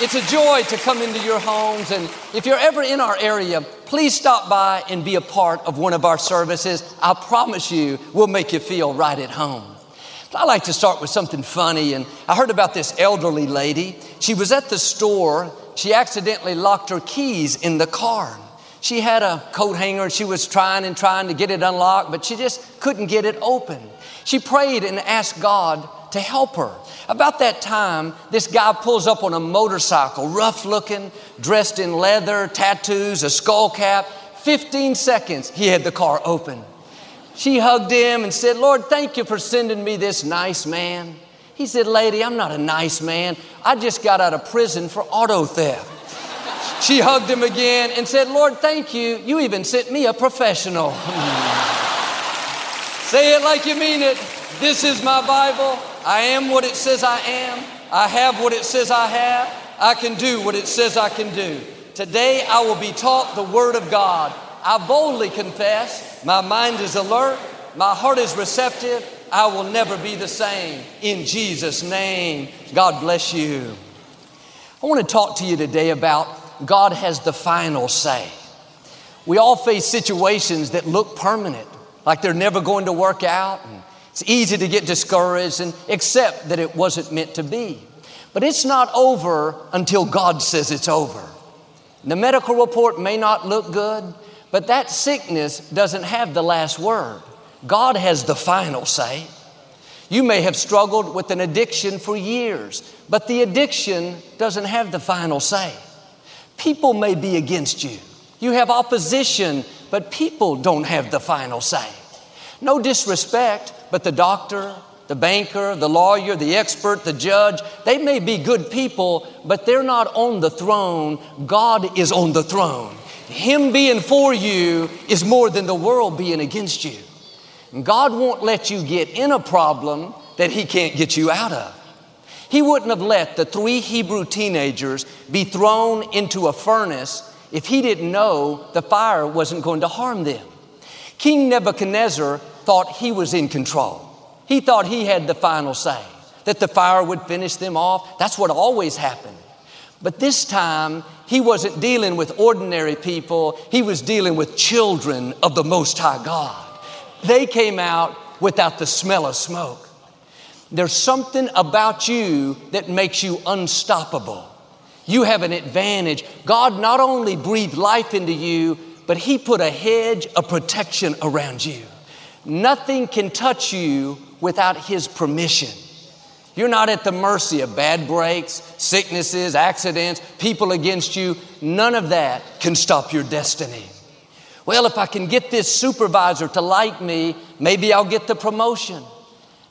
It's a joy to come into your homes. And if you're ever in our area, please stop by and be a part of one of our services. I promise you, we'll make you feel right at home. I like to start with something funny. And I heard about this elderly lady. She was at the store. She accidentally locked her keys in the car. She had a coat hanger and she was trying and trying to get it unlocked, but she just couldn't get it open. She prayed and asked God to help her. About that time, this guy pulls up on a motorcycle, rough looking, dressed in leather, tattoos, a skull cap. 15 seconds, he had the car open. She hugged him and said, Lord, thank you for sending me this nice man. He said, Lady, I'm not a nice man. I just got out of prison for auto theft. She hugged him again and said, Lord, thank you. You even sent me a professional. Say it like you mean it. This is my Bible. I am what it says I am. I have what it says I have. I can do what it says I can do. Today I will be taught the Word of God. I boldly confess, my mind is alert, my heart is receptive. I will never be the same. In Jesus' name, God bless you. I want to talk to you today about God has the final say. We all face situations that look permanent, like they're never going to work out. And it's easy to get discouraged and accept that it wasn't meant to be. But it's not over until God says it's over. The medical report may not look good, but that sickness doesn't have the last word. God has the final say. You may have struggled with an addiction for years, but the addiction doesn't have the final say. People may be against you. You have opposition, but people don't have the final say. No disrespect, but the doctor, the banker, the lawyer, the expert, the judge, they may be good people, but they're not on the throne. God is on the throne. Him being for you is more than the world being against you. And God won't let you get in a problem that He can't get you out of. He wouldn't have let the three Hebrew teenagers be thrown into a furnace if He didn't know the fire wasn't going to harm them. King Nebuchadnezzar thought he was in control. He thought he had the final say, that the fire would finish them off. That's what always happened. But this time, he wasn't dealing with ordinary people, he was dealing with children of the Most High God. They came out without the smell of smoke. There's something about you that makes you unstoppable. You have an advantage. God not only breathed life into you, but He put a hedge of protection around you. Nothing can touch you without His permission. You're not at the mercy of bad breaks, sicknesses, accidents, people against you. None of that can stop your destiny. Well, if I can get this supervisor to like me, maybe I'll get the promotion.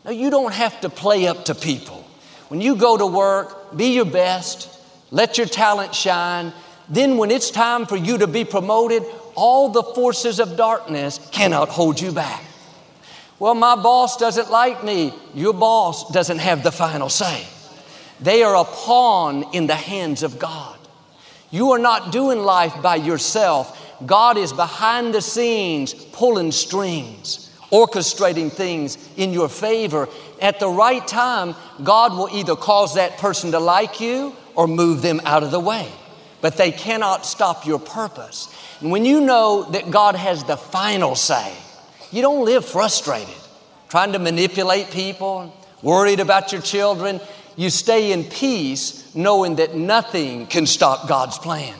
No, you don't have to play up to people. When you go to work, be your best, let your talent shine. Then, when it's time for you to be promoted, all the forces of darkness cannot hold you back. Well, my boss doesn't like me. Your boss doesn't have the final say. They are a pawn in the hands of God. You are not doing life by yourself. God is behind the scenes pulling strings, orchestrating things in your favor. At the right time, God will either cause that person to like you or move them out of the way. But they cannot stop your purpose. And when you know that God has the final say, you don't live frustrated, trying to manipulate people, worried about your children. You stay in peace knowing that nothing can stop God's plan.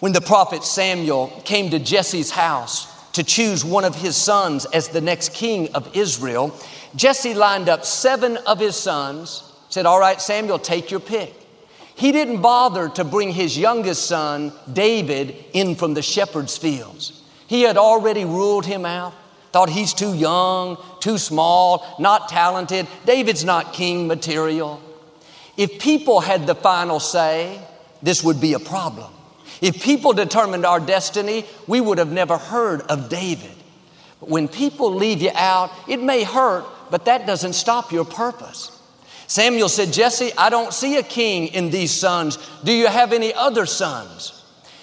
When the prophet Samuel came to Jesse's house to choose one of his sons as the next king of Israel, Jesse lined up seven of his sons, said, All right, Samuel, take your pick. He didn't bother to bring his youngest son, David, in from the shepherd's fields. He had already ruled him out, thought he's too young, too small, not talented. David's not king material. If people had the final say, this would be a problem. If people determined our destiny, we would have never heard of David. But when people leave you out, it may hurt, but that doesn't stop your purpose. Samuel said, Jesse, I don't see a king in these sons. Do you have any other sons?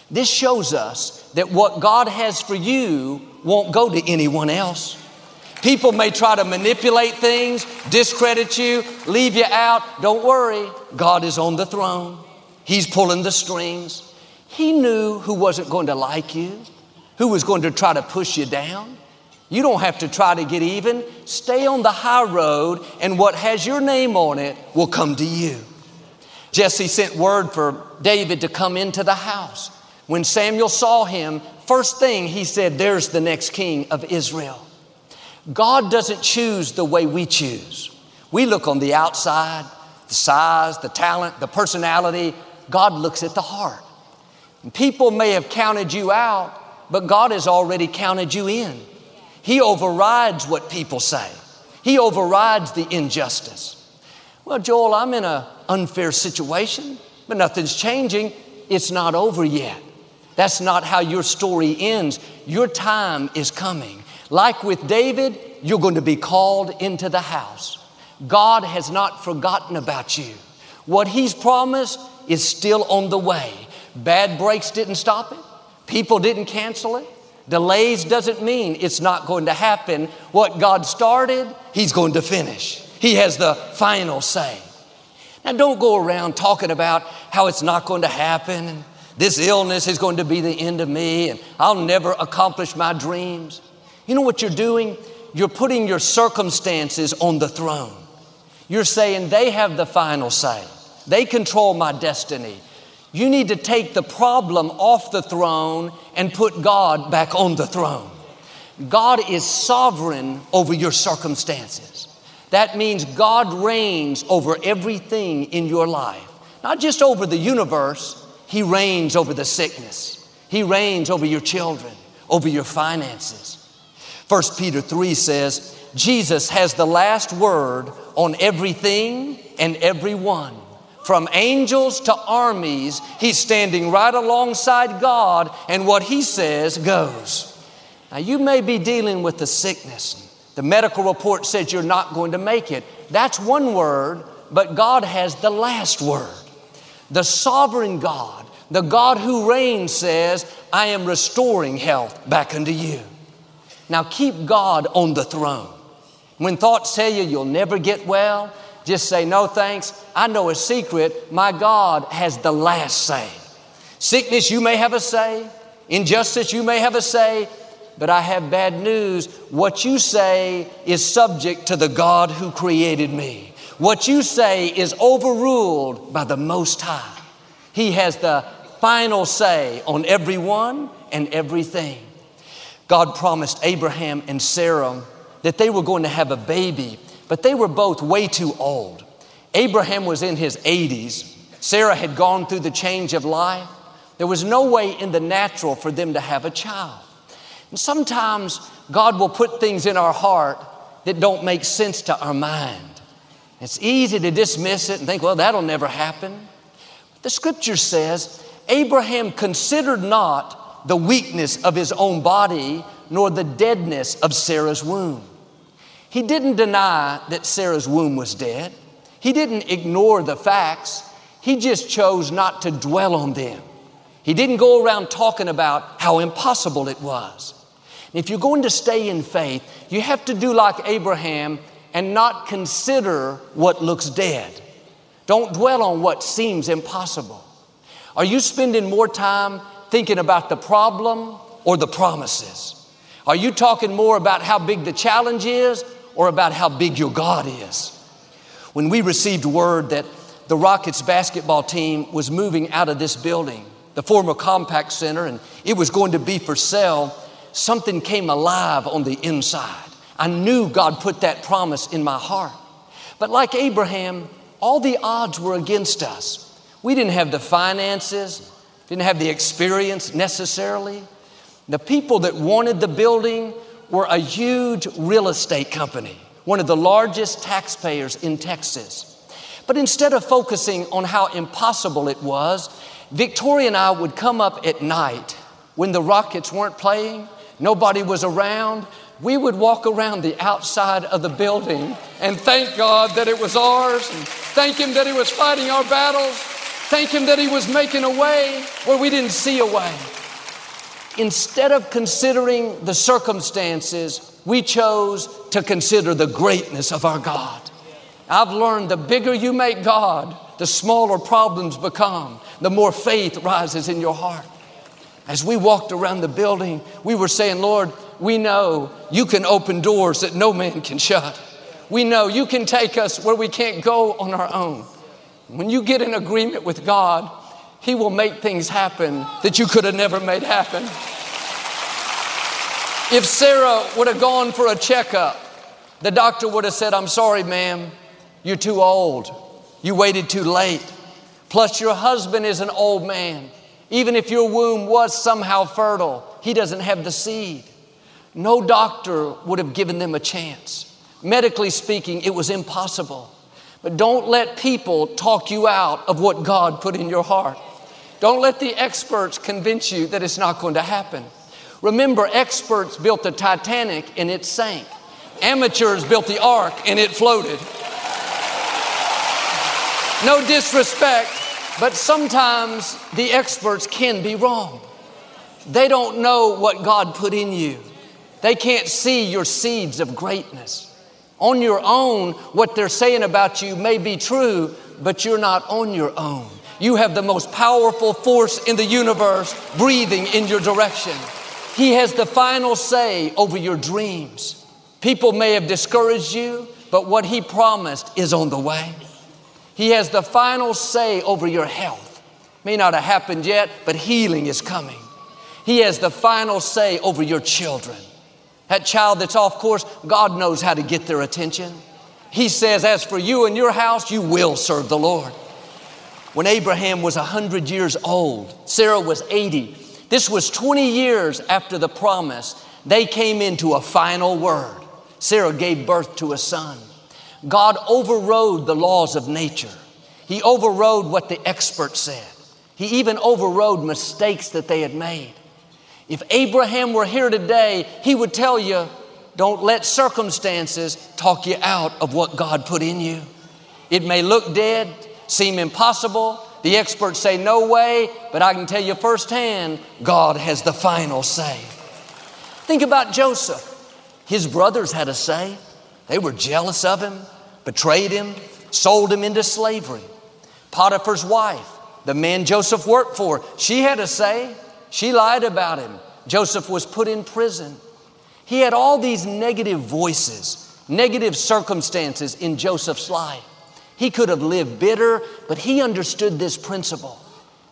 This shows us that what God has for you won't go to anyone else. People may try to manipulate things, discredit you, leave you out. Don't worry, God is on the throne. He's pulling the strings. He knew who wasn't going to like you, who was going to try to push you down. You don't have to try to get even. Stay on the high road, and what has your name on it will come to you. Jesse sent word for David to come into the house. When Samuel saw him, first thing he said, There's the next king of Israel. God doesn't choose the way we choose. We look on the outside, the size, the talent, the personality. God looks at the heart. People may have counted you out, but God has already counted you in. He overrides what people say. He overrides the injustice. Well, Joel, I'm in an unfair situation, but nothing's changing. It's not over yet. That's not how your story ends. Your time is coming. Like with David, you're going to be called into the house. God has not forgotten about you. What He's promised is still on the way. Bad breaks didn't stop it, people didn't cancel it. Delays doesn't mean it's not going to happen. What God started, He's going to finish. He has the final say. Now, don't go around talking about how it's not going to happen and this illness is going to be the end of me and I'll never accomplish my dreams. You know what you're doing? You're putting your circumstances on the throne. You're saying they have the final say, they control my destiny. You need to take the problem off the throne and put God back on the throne. God is sovereign over your circumstances. That means God reigns over everything in your life, not just over the universe, He reigns over the sickness, He reigns over your children, over your finances. 1 Peter 3 says, Jesus has the last word on everything and everyone. From angels to armies, he's standing right alongside God, and what he says goes. Now, you may be dealing with the sickness. The medical report says you're not going to make it. That's one word, but God has the last word. The sovereign God, the God who reigns, says, I am restoring health back unto you. Now, keep God on the throne. When thoughts tell you you'll never get well, just say, No thanks. I know a secret. My God has the last say. Sickness, you may have a say. Injustice, you may have a say. But I have bad news. What you say is subject to the God who created me. What you say is overruled by the Most High. He has the final say on everyone and everything. God promised Abraham and Sarah that they were going to have a baby but they were both way too old. Abraham was in his 80s. Sarah had gone through the change of life. There was no way in the natural for them to have a child. And sometimes God will put things in our heart that don't make sense to our mind. It's easy to dismiss it and think, well, that'll never happen. The scripture says, Abraham considered not the weakness of his own body, nor the deadness of Sarah's womb. He didn't deny that Sarah's womb was dead. He didn't ignore the facts. He just chose not to dwell on them. He didn't go around talking about how impossible it was. If you're going to stay in faith, you have to do like Abraham and not consider what looks dead. Don't dwell on what seems impossible. Are you spending more time thinking about the problem or the promises? Are you talking more about how big the challenge is or about how big your God is. When we received word that the Rockets basketball team was moving out of this building, the former Compaq Center, and it was going to be for sale, something came alive on the inside. I knew God put that promise in my heart. But like Abraham, all the odds were against us. We didn't have the finances, didn't have the experience necessarily. The people that wanted the building were a huge real estate company, one of the largest taxpayers in Texas. But instead of focusing on how impossible it was, Victoria and I would come up at night when the Rockets weren't playing, nobody was around. We would walk around the outside of the building and thank God that it was ours, and thank Him that He was fighting our battles, thank Him that He was making a way where we didn't see a way. Instead of considering the circumstances, we chose to consider the greatness of our God. I've learned the bigger you make God, the smaller problems become, the more faith rises in your heart. As we walked around the building, we were saying, Lord, we know you can open doors that no man can shut. We know you can take us where we can't go on our own. When you get in agreement with God, He will make things happen that you could have never made happen. If Sarah would have gone for a checkup, the doctor would have said, I'm sorry, ma'am, you're too old. You waited too late. Plus, your husband is an old man. Even if your womb was somehow fertile, he doesn't have the seed. No doctor would have given them a chance. Medically speaking, it was impossible. But don't let people talk you out of what God put in your heart. Don't let the experts convince you that it's not going to happen. Remember, experts built the Titanic and it sank. Amateurs built the ark and it floated. No disrespect, but sometimes the experts can be wrong. They don't know what God put in you. They can't see your seeds of greatness. On your own, what they're saying about you may be true, but you're not on your own. You have the most powerful force in the universe breathing in your direction. He has the final say over your dreams. People may have discouraged you, but what He promised is on the way. He has the final say over your health. May not have happened yet, but healing is coming. He has the final say over your children. That child that's off course, God knows how to get their attention. He says, As for you and your house, you will serve the Lord. When Abraham was 100 years old, Sarah was 80. This was 20 years after the promise. They came into a final word. Sarah gave birth to a son. God overrode the laws of nature. He overrode what the experts said. He even overrode mistakes that they had made. If Abraham were here today, he would tell you, don't let circumstances talk you out of what God put in you. It may look dead, seem impossible. The experts say no way, but I can tell you firsthand, God has the final say. Think about Joseph. His brothers had a say. They were jealous of him, betrayed him, sold him into slavery. Potiphar's wife, the man Joseph worked for, she had a say. She lied about him. Joseph was put in prison. He had all these negative voices, negative circumstances in Joseph's life. He could have lived bitter, but he understood this principle.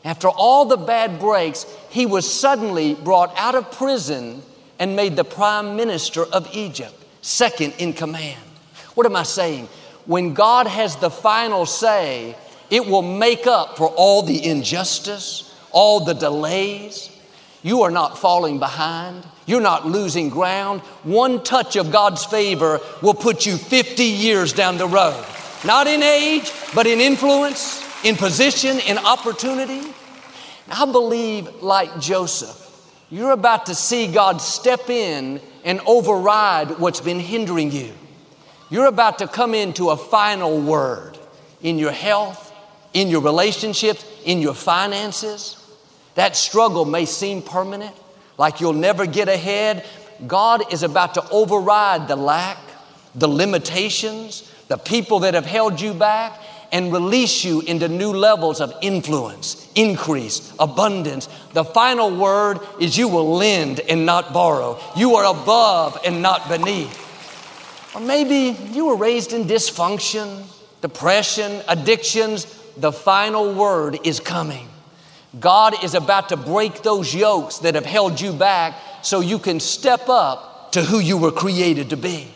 After all the bad breaks, he was suddenly brought out of prison and made the prime minister of Egypt second in command. What am I saying? When God has the final say, it will make up for all the injustice, all the delays. You are not falling behind. You're not losing ground. One touch of God's favor will put you 50 years down the road. Not in age, but in influence, in position, in opportunity. I believe, like Joseph, you're about to see God step in and override what's been hindering you. You're about to come into a final word in your health, in your relationships, in your finances. That struggle may seem permanent, like you'll never get ahead. God is about to override the lack, the limitations, the people that have held you back, and release you into new levels of influence, increase, abundance. The final word is you will lend and not borrow. You are above and not beneath. Or maybe you were raised in dysfunction, depression, addictions. The final word is coming. God is about to break those yokes that have held you back so you can step up to who you were created to be.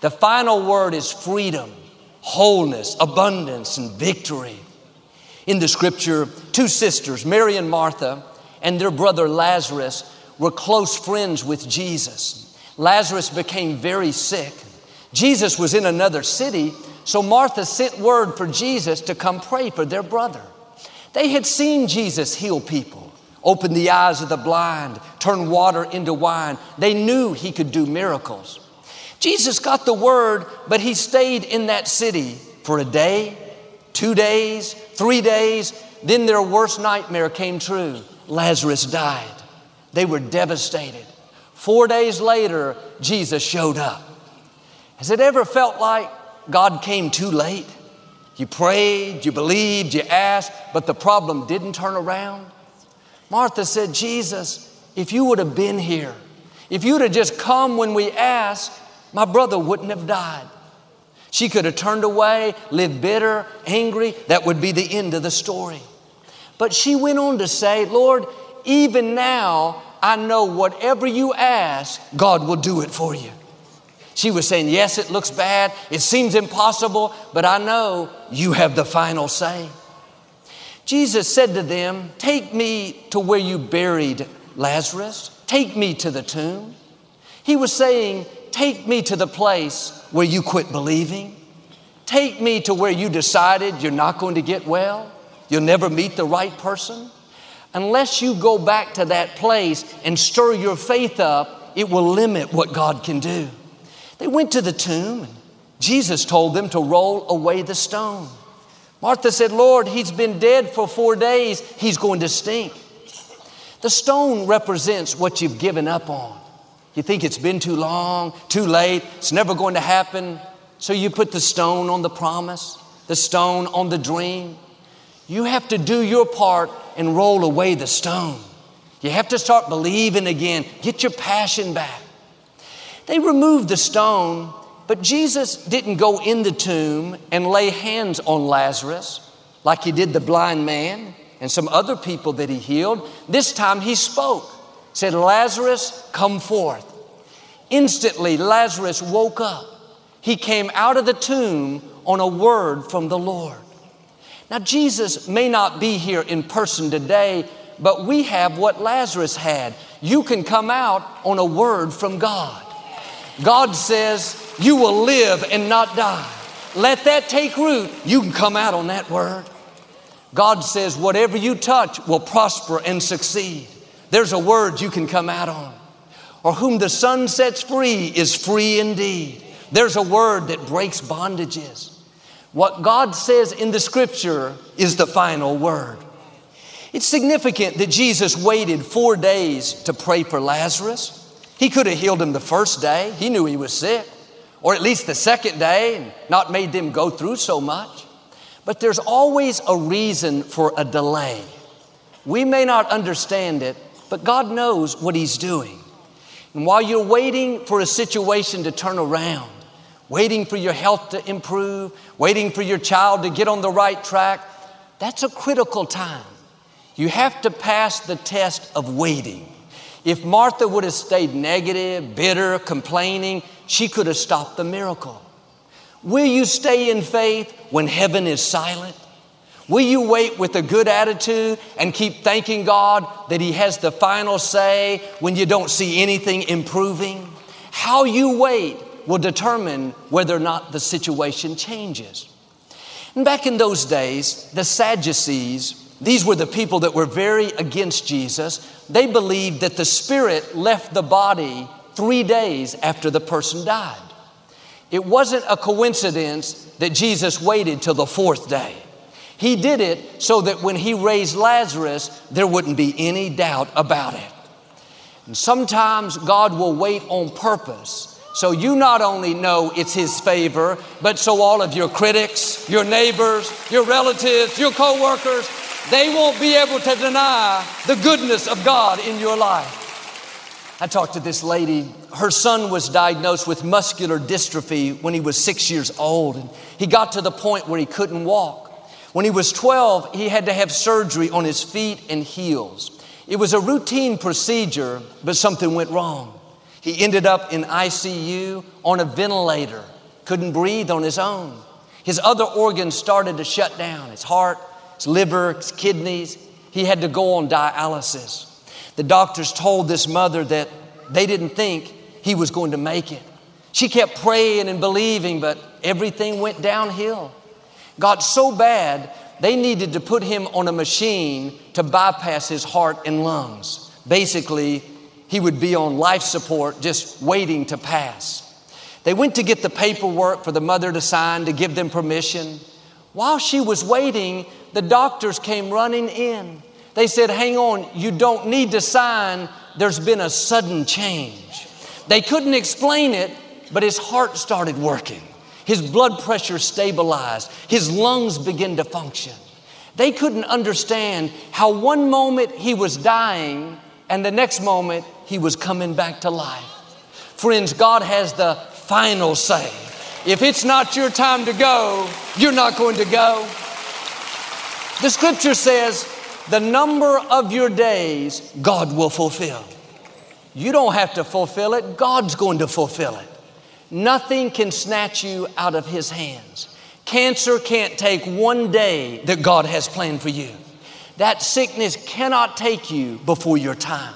The final word is freedom wholeness, abundance, and victory. In the scripture, two sisters, Mary and Martha, and their brother Lazarus, were close friends with Jesus. Lazarus became very sick. Jesus was in another city, So Martha sent word for Jesus to come pray for their brother. They had seen Jesus heal people, open the eyes of the blind, turn water into wine. They knew he could do miracles. Jesus got the word, but he stayed in that city for a day, two days, three days. Then their worst nightmare came true Lazarus died. They were devastated. Four days later, Jesus showed up. Has it ever felt like God came too late? You prayed, you believed, you asked, but the problem didn't turn around? Martha said, Jesus, if you would have been here, if you'd have just come when we asked, my brother wouldn't have died. She could have turned away, lived bitter, angry. That would be the end of the story. But she went on to say, Lord, even now I know whatever you ask, God will do it for you. She was saying, Yes, it looks bad, it seems impossible, but I know you have the final say. Jesus said to them, Take me to where you buried Lazarus, take me to the tomb. He was saying, Take me to the place where you quit believing. Take me to where you decided you're not going to get well, you'll never meet the right person. Unless you go back to that place and stir your faith up, it will limit what God can do. They went to the tomb, and Jesus told them to roll away the stone. Martha said, Lord, he's been dead for four days, he's going to stink. The stone represents what you've given up on. You think it's been too long, too late, it's never going to happen. So you put the stone on the promise, the stone on the dream. You have to do your part and roll away the stone. You have to start believing again, get your passion back. They removed the stone, but Jesus didn't go in the tomb and lay hands on Lazarus like he did the blind man and some other people that he healed. This time he spoke said, Lazarus, come forth. Instantly, Lazarus woke up. He came out of the tomb on a word from the Lord. Now, Jesus may not be here in person today, but we have what Lazarus had. You can come out on a word from God. God says, You will live and not die. Let that take root. You can come out on that word. God says, Whatever you touch will prosper and succeed. There's a word you can come out on. Or whom the son sets free is free indeed. There's a word that breaks bondages. What God says in the scripture is the final word. It's significant that Jesus waited four days to pray for Lazarus. He could have healed him the first day, he knew he was sick, or at least the second day and not made them go through so much. But there's always a reason for a delay. We may not understand it, but God knows what He's doing. And while you're waiting for a situation to turn around, waiting for your health to improve, waiting for your child to get on the right track, that's a critical time. You have to pass the test of waiting. If Martha would have stayed negative, bitter, complaining, she could have stopped the miracle. Will you stay in faith when heaven is silent? Will you wait with a good attitude and keep thanking God that He has the final say when you don't see anything improving? How you wait will determine whether or not the situation changes. And back in those days, the Sadducees, these were the people that were very against Jesus. They believed that the spirit left the body three days after the person died. It wasn't a coincidence that Jesus waited till the fourth day. He did it so that when He raised Lazarus, there wouldn't be any doubt about it. And sometimes God will wait on purpose. So you not only know it's His favor, but so all of your critics, your neighbors, your relatives, your coworkers, they won't be able to deny the goodness of God in your life. I talked to this lady. Her son was diagnosed with muscular dystrophy when he was six years old, and he got to the point where he couldn't walk. When he was 12, he had to have surgery on his feet and heels. It was a routine procedure, but something went wrong. He ended up in ICU on a ventilator, couldn't breathe on his own. His other organs started to shut down his heart, his liver, his kidneys. He had to go on dialysis. The doctors told this mother that they didn't think he was going to make it. She kept praying and believing, but everything went downhill. Got so bad, they needed to put him on a machine to bypass his heart and lungs. Basically, he would be on life support, just waiting to pass. They went to get the paperwork for the mother to sign to give them permission. While she was waiting, the doctors came running in. They said, Hang on, you don't need to sign. There's been a sudden change. They couldn't explain it, but his heart started working. His blood pressure stabilized. His lungs began to function. They couldn't understand how one moment he was dying and the next moment he was coming back to life. Friends, God has the final say. If it's not your time to go, you're not going to go. The scripture says, the number of your days God will fulfill. You don't have to fulfill it, God's going to fulfill it. Nothing can snatch you out of His hands. Cancer can't take one day that God has planned for you. That sickness cannot take you before your time.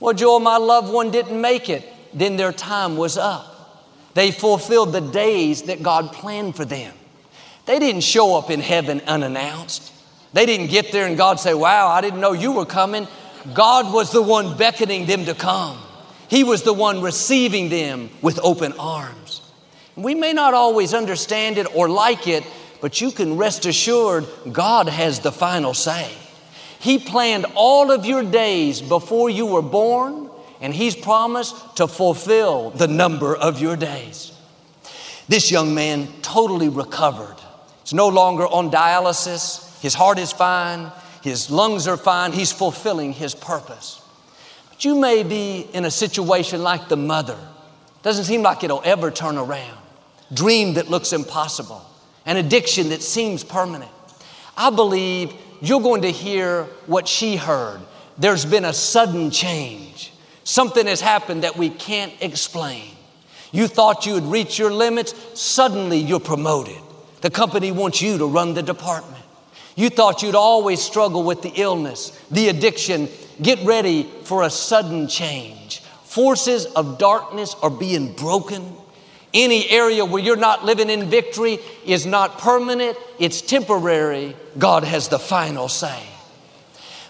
Well, Joel, my loved one didn't make it. Then their time was up. They fulfilled the days that God planned for them. They didn't show up in heaven unannounced. They didn't get there and God say, Wow, I didn't know you were coming. God was the one beckoning them to come. He was the one receiving them with open arms. We may not always understand it or like it, but you can rest assured God has the final say. He planned all of your days before you were born, and He's promised to fulfill the number of your days. This young man totally recovered. He's no longer on dialysis. His heart is fine. His lungs are fine. He's fulfilling his purpose. But you may be in a situation like the mother. Doesn't seem like it'll ever turn around dream that looks impossible, an addiction that seems permanent. I believe you're going to hear what she heard. There's been a sudden change. Something has happened that we can't explain. You thought you had reached your limits, suddenly you're promoted. The company wants you to run the department. You thought you'd always struggle with the illness, the addiction. Get ready for a sudden change. Forces of darkness are being broken any area where you're not living in victory is not permanent, it's temporary. God has the final say.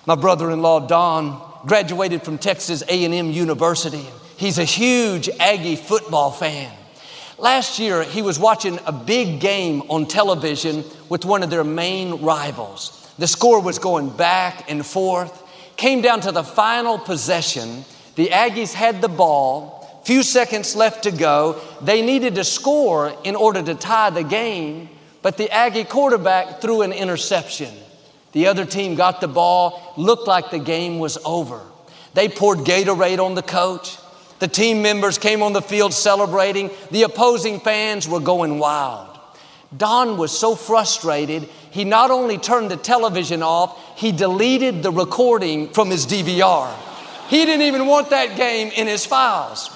My brother-in-law Don graduated from Texas A&M University. He's a huge Aggie football fan. Last year, he was watching a big game on television with one of their main rivals. The score was going back and forth. Came down to the final possession. The Aggies had the ball Few seconds left to go. They needed to score in order to tie the game, but the Aggie quarterback threw an interception. The other team got the ball, looked like the game was over. They poured Gatorade on the coach. The team members came on the field celebrating. The opposing fans were going wild. Don was so frustrated, he not only turned the television off, he deleted the recording from his DVR. He didn't even want that game in his files.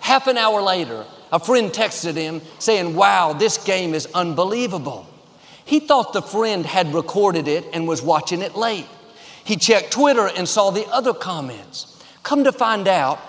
Half an hour later, a friend texted him saying, Wow, this game is unbelievable. He thought the friend had recorded it and was watching it late. He checked Twitter and saw the other comments. Come to find out,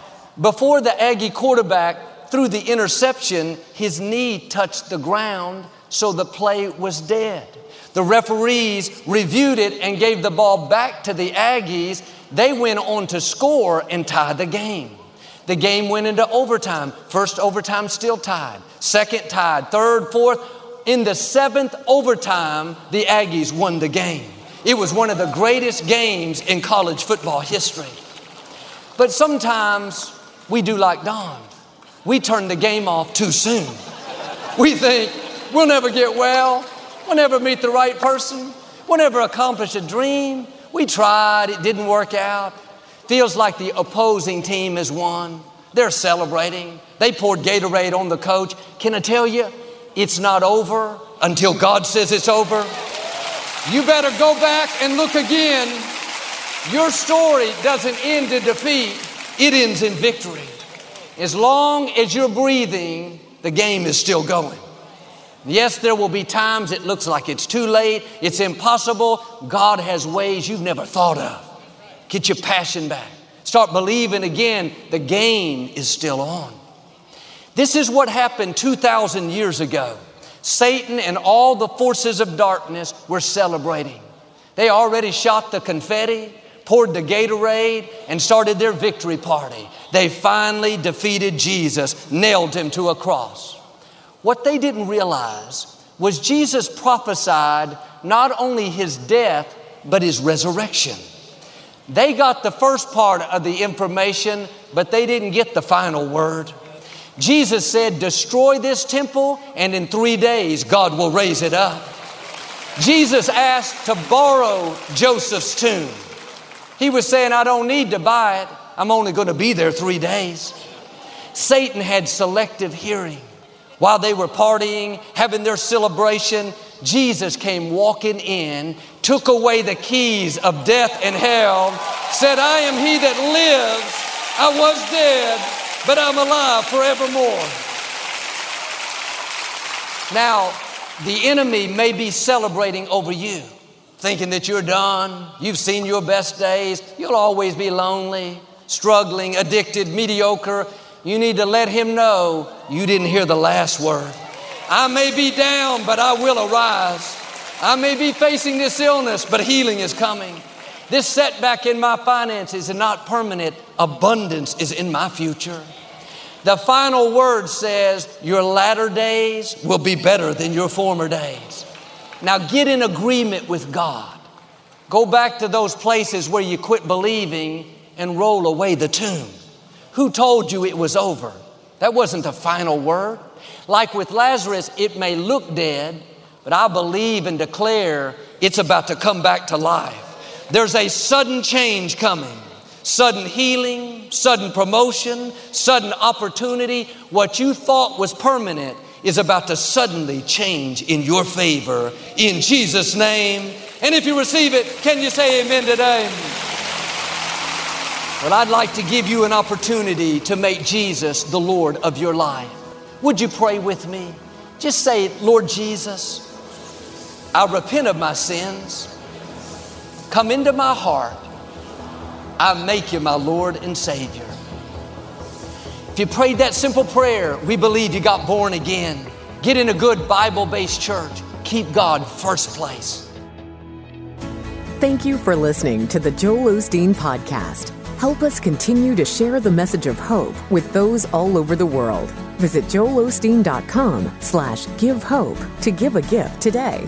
before the Aggie quarterback threw the interception, his knee touched the ground, so the play was dead. The referees reviewed it and gave the ball back to the Aggies. They went on to score and tie the game. The game went into overtime. First overtime still tied. Second tied. Third, fourth. In the seventh overtime, the Aggies won the game. It was one of the greatest games in college football history. But sometimes we do like Don. We turn the game off too soon. We think we'll never get well, we'll never meet the right person, we'll never accomplish a dream. We tried, it didn't work out. Feels like the opposing team has won. They're celebrating. They poured Gatorade on the coach. Can I tell you, it's not over until God says it's over. You better go back and look again. Your story doesn't end in defeat, it ends in victory. As long as you're breathing, the game is still going. Yes, there will be times it looks like it's too late, it's impossible. God has ways you've never thought of. Get your passion back. Start believing again, the game is still on. This is what happened 2,000 years ago. Satan and all the forces of darkness were celebrating. They already shot the confetti, poured the Gatorade, and started their victory party. They finally defeated Jesus, nailed him to a cross. What they didn't realize was Jesus prophesied not only his death, but his resurrection. They got the first part of the information, but they didn't get the final word. Jesus said, Destroy this temple, and in three days God will raise it up. Jesus asked to borrow Joseph's tomb. He was saying, I don't need to buy it, I'm only going to be there three days. Satan had selective hearing. While they were partying, having their celebration, Jesus came walking in, took away the keys of death and hell, said, I am he that lives. I was dead, but I'm alive forevermore. Now, the enemy may be celebrating over you, thinking that you're done, you've seen your best days, you'll always be lonely, struggling, addicted, mediocre. You need to let him know you didn't hear the last word. I may be down, but I will arise. I may be facing this illness, but healing is coming. This setback in my finances is not permanent. Abundance is in my future. The final word says, Your latter days will be better than your former days. Now get in agreement with God. Go back to those places where you quit believing and roll away the tomb. Who told you it was over? That wasn't the final word. Like with Lazarus, it may look dead, but I believe and declare it's about to come back to life. There's a sudden change coming sudden healing, sudden promotion, sudden opportunity. What you thought was permanent is about to suddenly change in your favor in Jesus' name. And if you receive it, can you say amen today? Well, I'd like to give you an opportunity to make Jesus the Lord of your life. Would you pray with me? Just say, Lord Jesus, I repent of my sins. Come into my heart. I make you my Lord and Savior. If you prayed that simple prayer, we believe you got born again. Get in a good Bible based church. Keep God first place. Thank you for listening to the Joel Osteen Podcast. Help us continue to share the message of hope with those all over the world. Visit joelosteen.com slash give hope to give a gift today.